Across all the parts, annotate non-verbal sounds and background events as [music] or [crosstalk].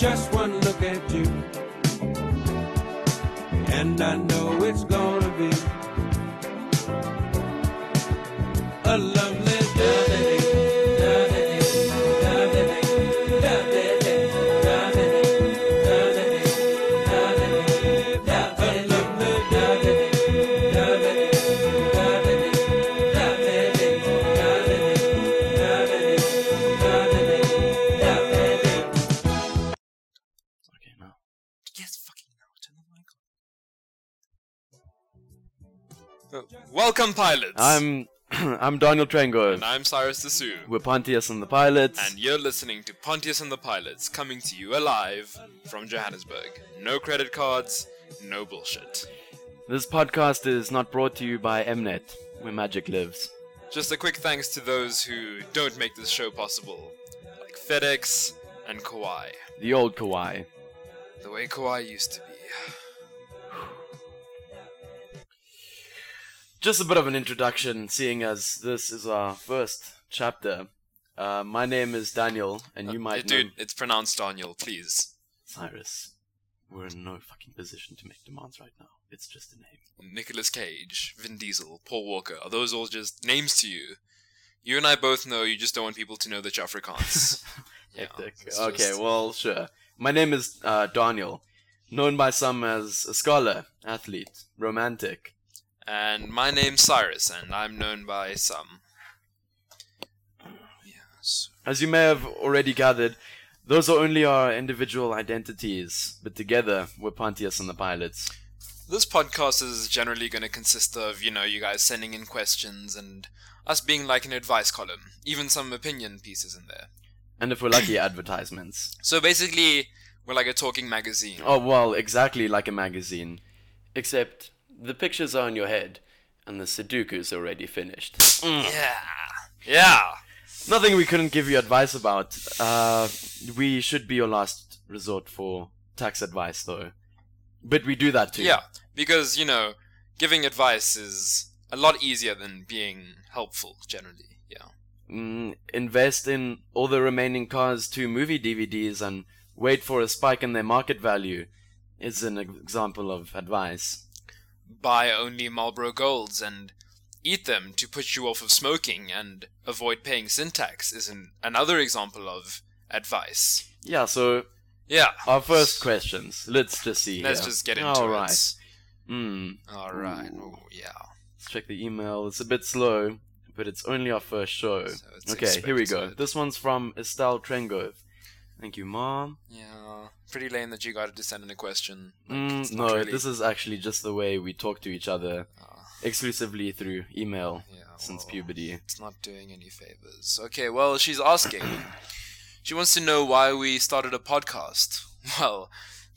just one look at you. And I know it's gonna welcome, pilots. I'm [clears throat] I'm Daniel Trengove. and I'm Cyrus Sioux. We're Pontius and the pilots. And you're listening to Pontius and the Pilots coming to you alive from Johannesburg. No credit cards, no bullshit. this podcast is not brought to you by Mnet, where magic lives. Just a quick thanks to those who don't make this show possible, like FedEx and Kauai. The old Kauai. The way Kauai used to be. Just a bit of an introduction, seeing as this is our first chapter. Uh, my name is Daniel, and you might know it's pronounced Daniel, please. Cyrus. We're in no fucking position to make demands right now. It's just a name. Nicolas Cage, Vin Diesel, Paul Walker, are those all just names to you? You and I both know you just don't want people to know that you're Afrikaans. [laughs] [laughs] Yeah, Okay, just- well, sure. My name is uh, Daniel, known by some as a scholar, athlete, romantic. And my name's Cyrus, and I'm known by some. Yes. As you may have already gathered, those are only our individual identities, but together we're Pontius and the pilots. This podcast is generally going to consist of, you know, you guys sending in questions and us being like an advice column, even some opinion pieces in there. And if we're lucky, [coughs] advertisements. So basically, we're like a talking magazine. Oh, well, exactly like a magazine. Except the pictures are in your head, and the Sudoku's already finished. Yeah. Yeah. Nothing we couldn't give you advice about. Uh, we should be your last resort for tax advice, though. But we do that too. Yeah, because you know, giving advice is a lot easier than being helpful generally. Yeah. Mm, invest in all the remaining Cars 2 movie DVDs and wait for a spike in their market value is an example of advice. Buy only Marlboro Golds and eat them to put you off of smoking and avoid paying sin tax is an, another example of advice. Yeah, so Yeah. our first questions. Let's just see. Let's here. just get into All it. right. Hmm. All right. Ooh. Oh, yeah. Let's check the email. It's a bit slow, but it's only our first show. So it's okay, here we go. This one's from Estelle Trengove. Thank you, Mom. Yeah. Pretty lame that you got to send in a question. Like, Mm, no, really- this is actually just the way we talk to each other Ah, exclusively through email yeah, since well, puberty. It's not doing any favors. Okay, well, she's asking. [clears throat] she wants to know why we started a podcast. [laughs] Well,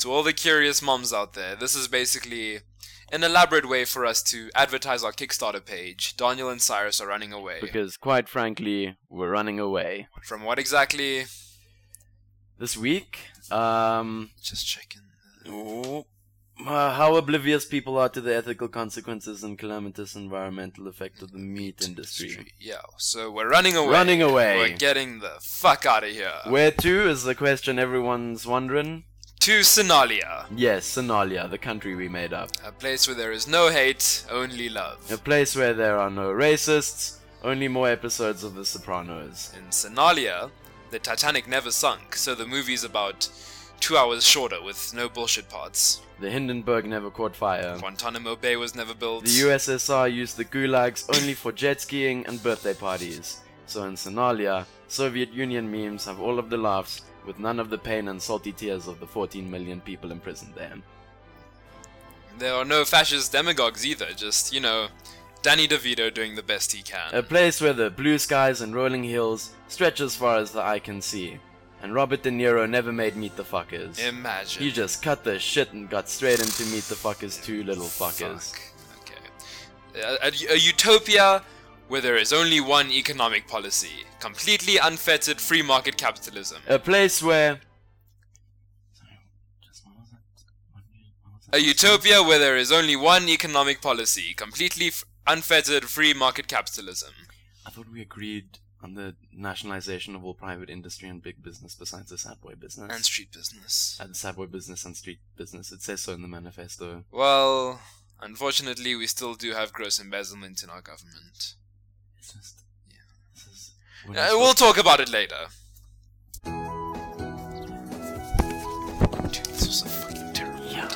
to all the curious moms out there, this is basically an elaborate way for us to advertise our Kickstarter page. Daniel and Cyrus are running away. Because, quite frankly, we're running away. From what exactly? This week, um, Just checking. oh, uh, how oblivious people are to the ethical consequences and calamitous environmental effect of the meat industry. Yeah, so we're running away. Running away. We're getting the fuck out of here. Where to is the question everyone's wondering. to Sonalia, Yes, Sonalia, the country we made up. a place where there is no hate, only love. A place where there are no racists, only more episodes of The Sopranos. In Sonalia, the Titanic never sunk, so the movie's about two hours shorter with no bullshit parts. The Hindenburg never caught fire. Guantanamo Bay was never built. The USSR used the gulags only for jet skiing and birthday parties. So in Sonalia, Soviet Union memes have all of the laughs with none of the pain and salty tears of the 14 million people imprisoned there. There are no fascist demagogues either, just, you know, Danny DeVito doing the best he can. A place where the blue skies and rolling hills stretch as far as the eye can see. And Robert De Niro never made Meet the Fuckers. Imagine. He just cut the shit and got straight into Meet the Fuckers 2 little fuckers. Fuck. Okay. A, a- a utopia where there is only one economic policy completely unfettered free market capitalism. A place where. A utopia where there is only one economic policy completely f- unfettered free market capitalism. I thought we agreed on the nationalization of all private industry and big business besides the sad boy business. And street business. and sad boy business and street business. It says so in the manifesto. Well, unfortunately, we still do have gross embezzlement in our government. It's just Yeah. This is, we're Uh, we'll talk about it later. Dude, this was a fucking terrible Yeah.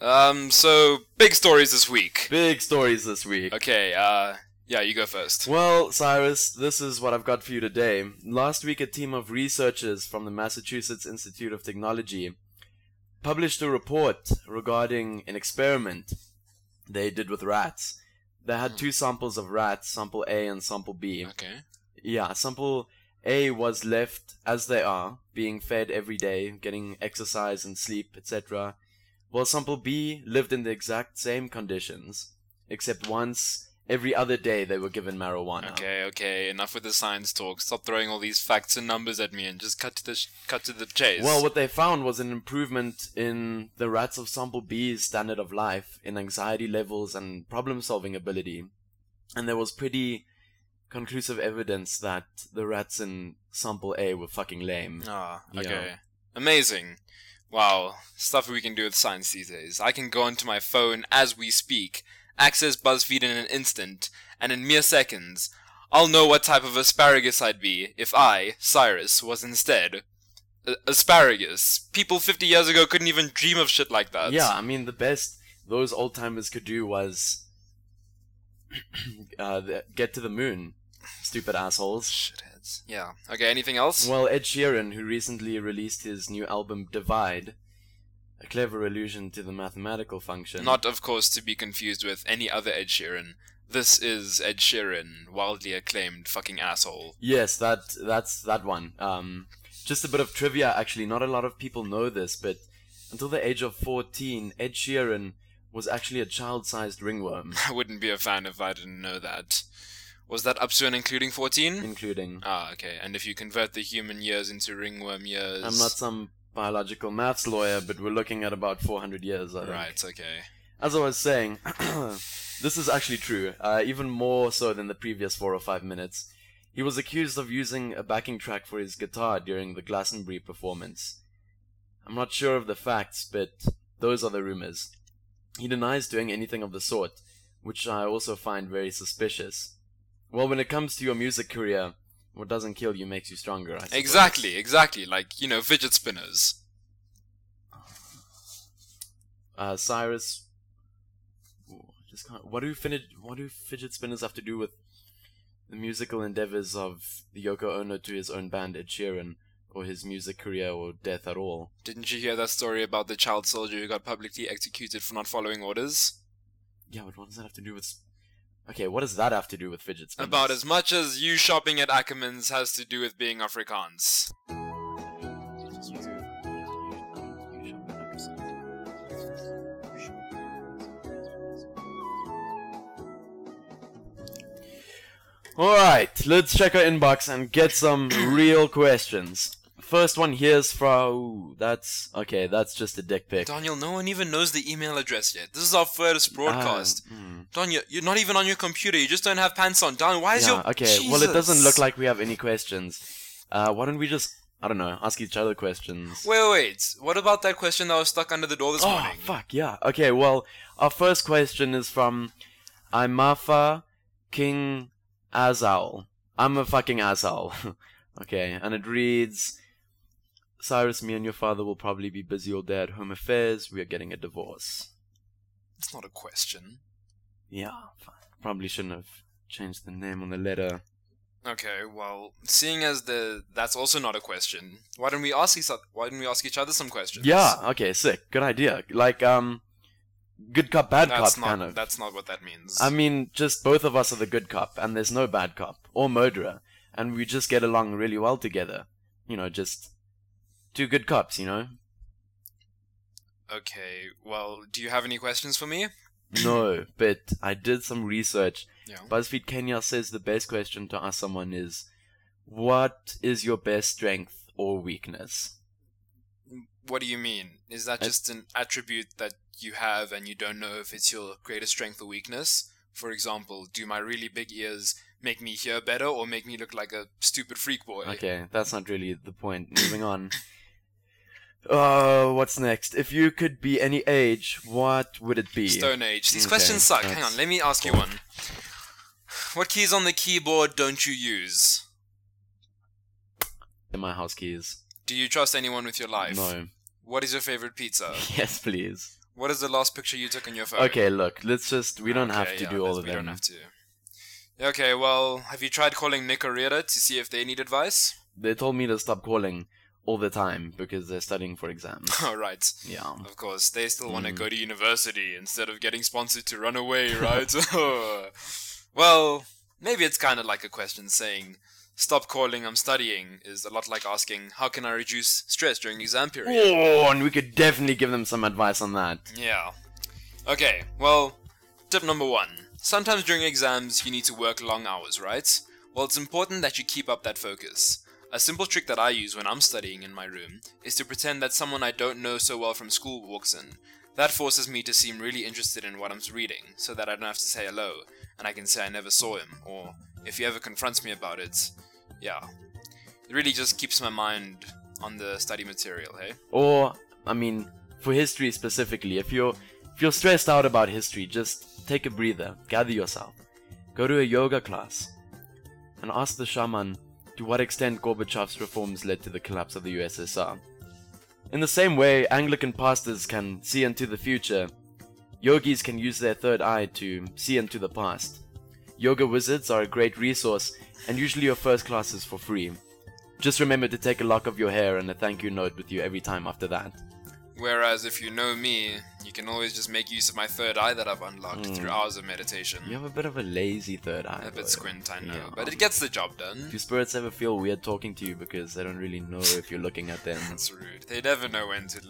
Um, so big stories this week. big stories this week. Okay, uh, yeah, you go first. Well, Cyrus, this is what I've got for you today. Last week, a team of researchers from the Massachusetts Institute of Technology published a report regarding an experiment they did with rats. They had two samples of rats, sample A and sample B. Okay. Yeah, sample A was left as they are, being fed every day, getting exercise and sleep, etc. While sample B lived in the exact same conditions, except once every other day they were given marijuana. Okay, okay. Enough with the science talk. Stop throwing all these facts and numbers at me and just cut to the sh- cut to the chase. Well, what they found was an improvement in the rats of sample B's standard of life, in anxiety levels and problem solving ability. And there was pretty conclusive evidence that the rats in sample A were fucking lame. Ah, Yeah. okay. Amazing. Wow, stuff we can do with science these days. I can go onto my phone as we speak, access BuzzFeed in an instant, and in mere seconds, I'll know what type of asparagus I'd be if I, Cyrus, was instead. A- asparagus. People 50 years ago couldn't even dream of shit like that. Yeah, I mean, the best those old timers could do was [clears throat] uh, get to the moon. Stupid assholes. Shitheads. Yeah. Okay, anything else? Well, Ed Sheeran, who recently released his new album Divide, a clever allusion to the mathematical function. Not, of course, to be confused with any other Ed Sheeran. This is Ed Sheeran, wildly acclaimed fucking asshole. Yes, that that's that one. Um, just a bit of trivia. Actually, not a lot of people know this, but until the age of fourteen, Ed Sheeran was actually a child-sized ringworm, [laughs] I wouldn't be a fan if I didn't know that. Was that up to and including 14? including. Ah, okay. And if you convert the human years into ringworm years. I'm not some biological maths lawyer, but we're looking at about 400 years. I think. Right, okay. As I was saying, [clears throat] this is actually true, uh, even more so than the previous four or five minutes. He was accused of using a backing track for his guitar during the Glastonbury performance. I'm not sure of the facts, but those are the rumors. He denies doing anything of the sort, which I also find very suspicious. Well, when it comes to your music career, what doesn't kill you makes you stronger. Exactly, exactly. Like, you know, fidget spinners. Uh, Cyrus, Ooh, just can't. What do fidget? What do fidget spinners have to do with the musical endeavors of the Yoko Ono to his own band Ed Sheeran, or his music career or death at all? Didn't you hear that story about the child soldier who got publicly executed for not following orders? Yeah, but what does that have to do with? Okay, what does that have to do with fidget spinners? About as much as you shopping at Ackerman's has to do with being Afrikaans. Alright, let's check our inbox and get some [coughs] real questions. First one here's from. Ooh, that's. Okay, that's just a dick pic. Daniel, no one even knows the email address yet. This is our first broadcast. Ah, hmm. Daniel, you're not even on your computer. You just don't have pants on. Daniel, why is Yeah, your okay. Well, it doesn't look like we have any questions. Uh, why don't we just, I don't know, ask each other questions? Wait, wait, wait. What about that question that was stuck under the door this morning? oh, morning? fuck, yeah. Okay, well, our first question is from Imafa King Azal. I'm a fucking asshole. [laughs] okay, and it reads Cyrus, me and your father will probably be busy all day at home affairs. We are getting a divorce. It's not a question. Yeah, fine. probably shouldn't have changed the name on the letter. Okay, well, seeing as the that's also not a question, why don't we ask each why don't we ask each other some questions? Yeah, okay, sick. Good idea. Like, um, good cop, bad that's cop, not kind of. that's not what that means. I mean, just both of us are the good cop, and there's no bad cop or murderer, and we just get along really well together. You know, just two good cops, you know? okay, well, do you have any questions for me? No, but I did some research. Yeah. BuzzFeed Kenya says the best question to ask someone is, What is your best strength or weakness? What do you mean? Is that I- just an attribute that you have and you don't know if it's your greatest strength or weakness? For example, do my really big ears make me hear better or make me look like a stupid freak boy? Okay, that's not really the point. Moving on. [coughs] Uh, what's next? If you could be any age, what would it be? Stone Age. These Okay, questions suck. Hang that's on, let me ask you one. What keys on the keyboard don't you use? In my house keys. Do you trust anyone with your life? No. What is your favorite pizza? [laughs] Yes, please. What is the last picture you took on your phone? Okay, look, let's just. We don't have Okay, to yeah, do all of we them. don't have to. Okay, well, have you tried calling Nick or Rita to see if they need advice? They told me to stop calling all the time because they're studying for exams. [laughs] Oh, right. yeah. Of course, they still want to Mm. go to university instead of getting sponsored to run away, [laughs] right? [laughs] well, maybe it's kind of like a question saying, stop calling, I'm studying, is a lot like asking, how can I reduce stress during exam period? Oh, and we could definitely give them some advice on that. Yeah. Okay, well, tip number one. Sometimes during exams, you need to work long hours, right? Well, it's important that you keep up that focus. A simple trick that I use when I'm studying in my room is to pretend that someone I don't know so well from school walks in. That forces me to seem really interested in what I'm reading, so that I don't have to say hello, and I can say I never saw him, or if he ever confronts me about it, yeah. It really just keeps my mind on the study material, hey? Or, I mean, for history specifically, if you're if you're stressed out about history, just take a breather, gather yourself, go to a yoga class, and ask the shaman to what extent Gorbachev's reforms led to the collapse of the USSR. In the same way, Anglican pastors can see into the future, yogis can use their third eye to see into the past. Yoga wizards are a great resource, and usually your first class is for free. Just remember to take a lock of your hair and a thank you note with you every time after that. Whereas if you know me, you can always just make use of my third eye that I've unlocked hmm. through hours of meditation. You have a bit of a lazy third eye. A bit squint, I know, Yeah. but it gets the job done. Do spirits ever feel weird talking to you because they don't really know if you're looking at them? [laughs] That's rude. They never know when to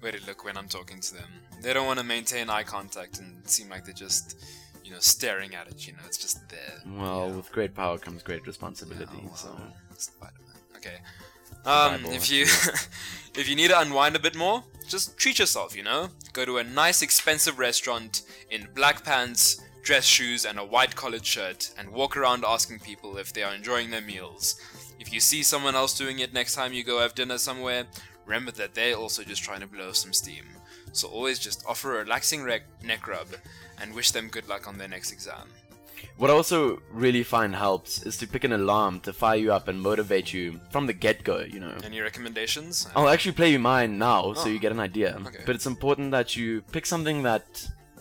where to look when I'm talking to them. They don't want to maintain eye contact and seem like they're just, you know, staring at it. You know, it's just there. Well, with great power comes great responsibility. Yeah, well, So Spider-Man. Okay. Um, if you [laughs] if you need to unwind a bit more, just treat yourself. You know, go to a nice expensive restaurant in black pants, dress shoes, and a white collared shirt, and walk around asking people if they are enjoying their meals. If you see someone else doing it next time you go have dinner somewhere, remember that they're also just trying to blow some steam. So always just offer a relaxing rec- neck rub and wish them good luck on their next exam. What I also really find helps is to pick an alarm to fire you up and motivate you from the get-go. You know. Any recommendations? I'll actually play you mine now, so Oh. you get an idea. Okay. But it's important that you pick something that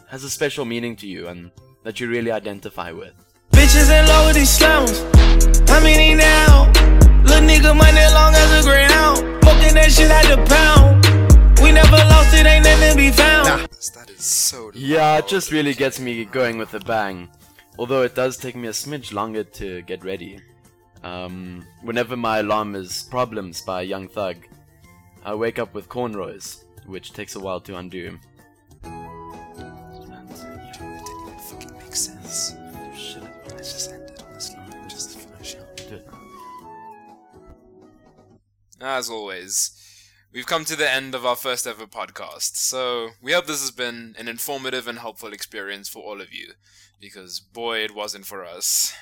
has a special meaning to you and that you really identify with. Bitches in love these slums. How many now? Little nigga money long as a greyhound. Smoking that shit out the pound. We never lost it, ain't nothing to be found. That is so. Yeah, it just really gets me going with a bang. Although it does take me a smidge longer to get ready. Um, whenever my alarm is Problems by Young Thug, I wake up with cornrows, which takes a while to undo. It didn't even fucking make sense. Let's just end it on this line. Just finish it. As always, we've come to the end of our first ever podcast. So we hope this has been an informative and helpful experience for all of you, because boy, it wasn't for us.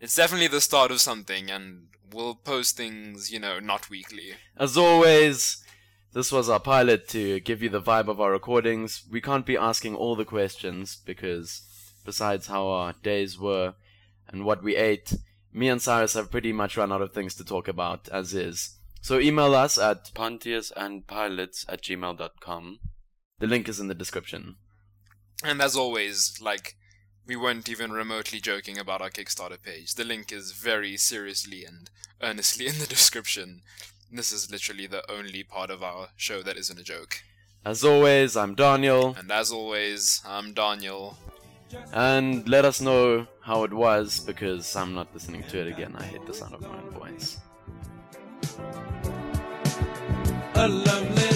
It's definitely the start of something, and we'll post things, you know, not weekly. As always, this was our pilot to give you the vibe of our recordings. We can't be asking all the questions because, besides how our days were and what we ate, me and Cyrus have pretty much run out of things to talk about as is. So email us at pontiusandpilots at gmail.com. The link is in the description. And as always, like, we weren't even remotely joking about our Kickstarter page. The link is very seriously and earnestly in the description. This is literally the only part of our show that isn't a joke. As always, I'm Daniel, And as always, I'm Daniel. and let us know how it was because I'm not listening to it again. I hate the sound of my own voice. A lovely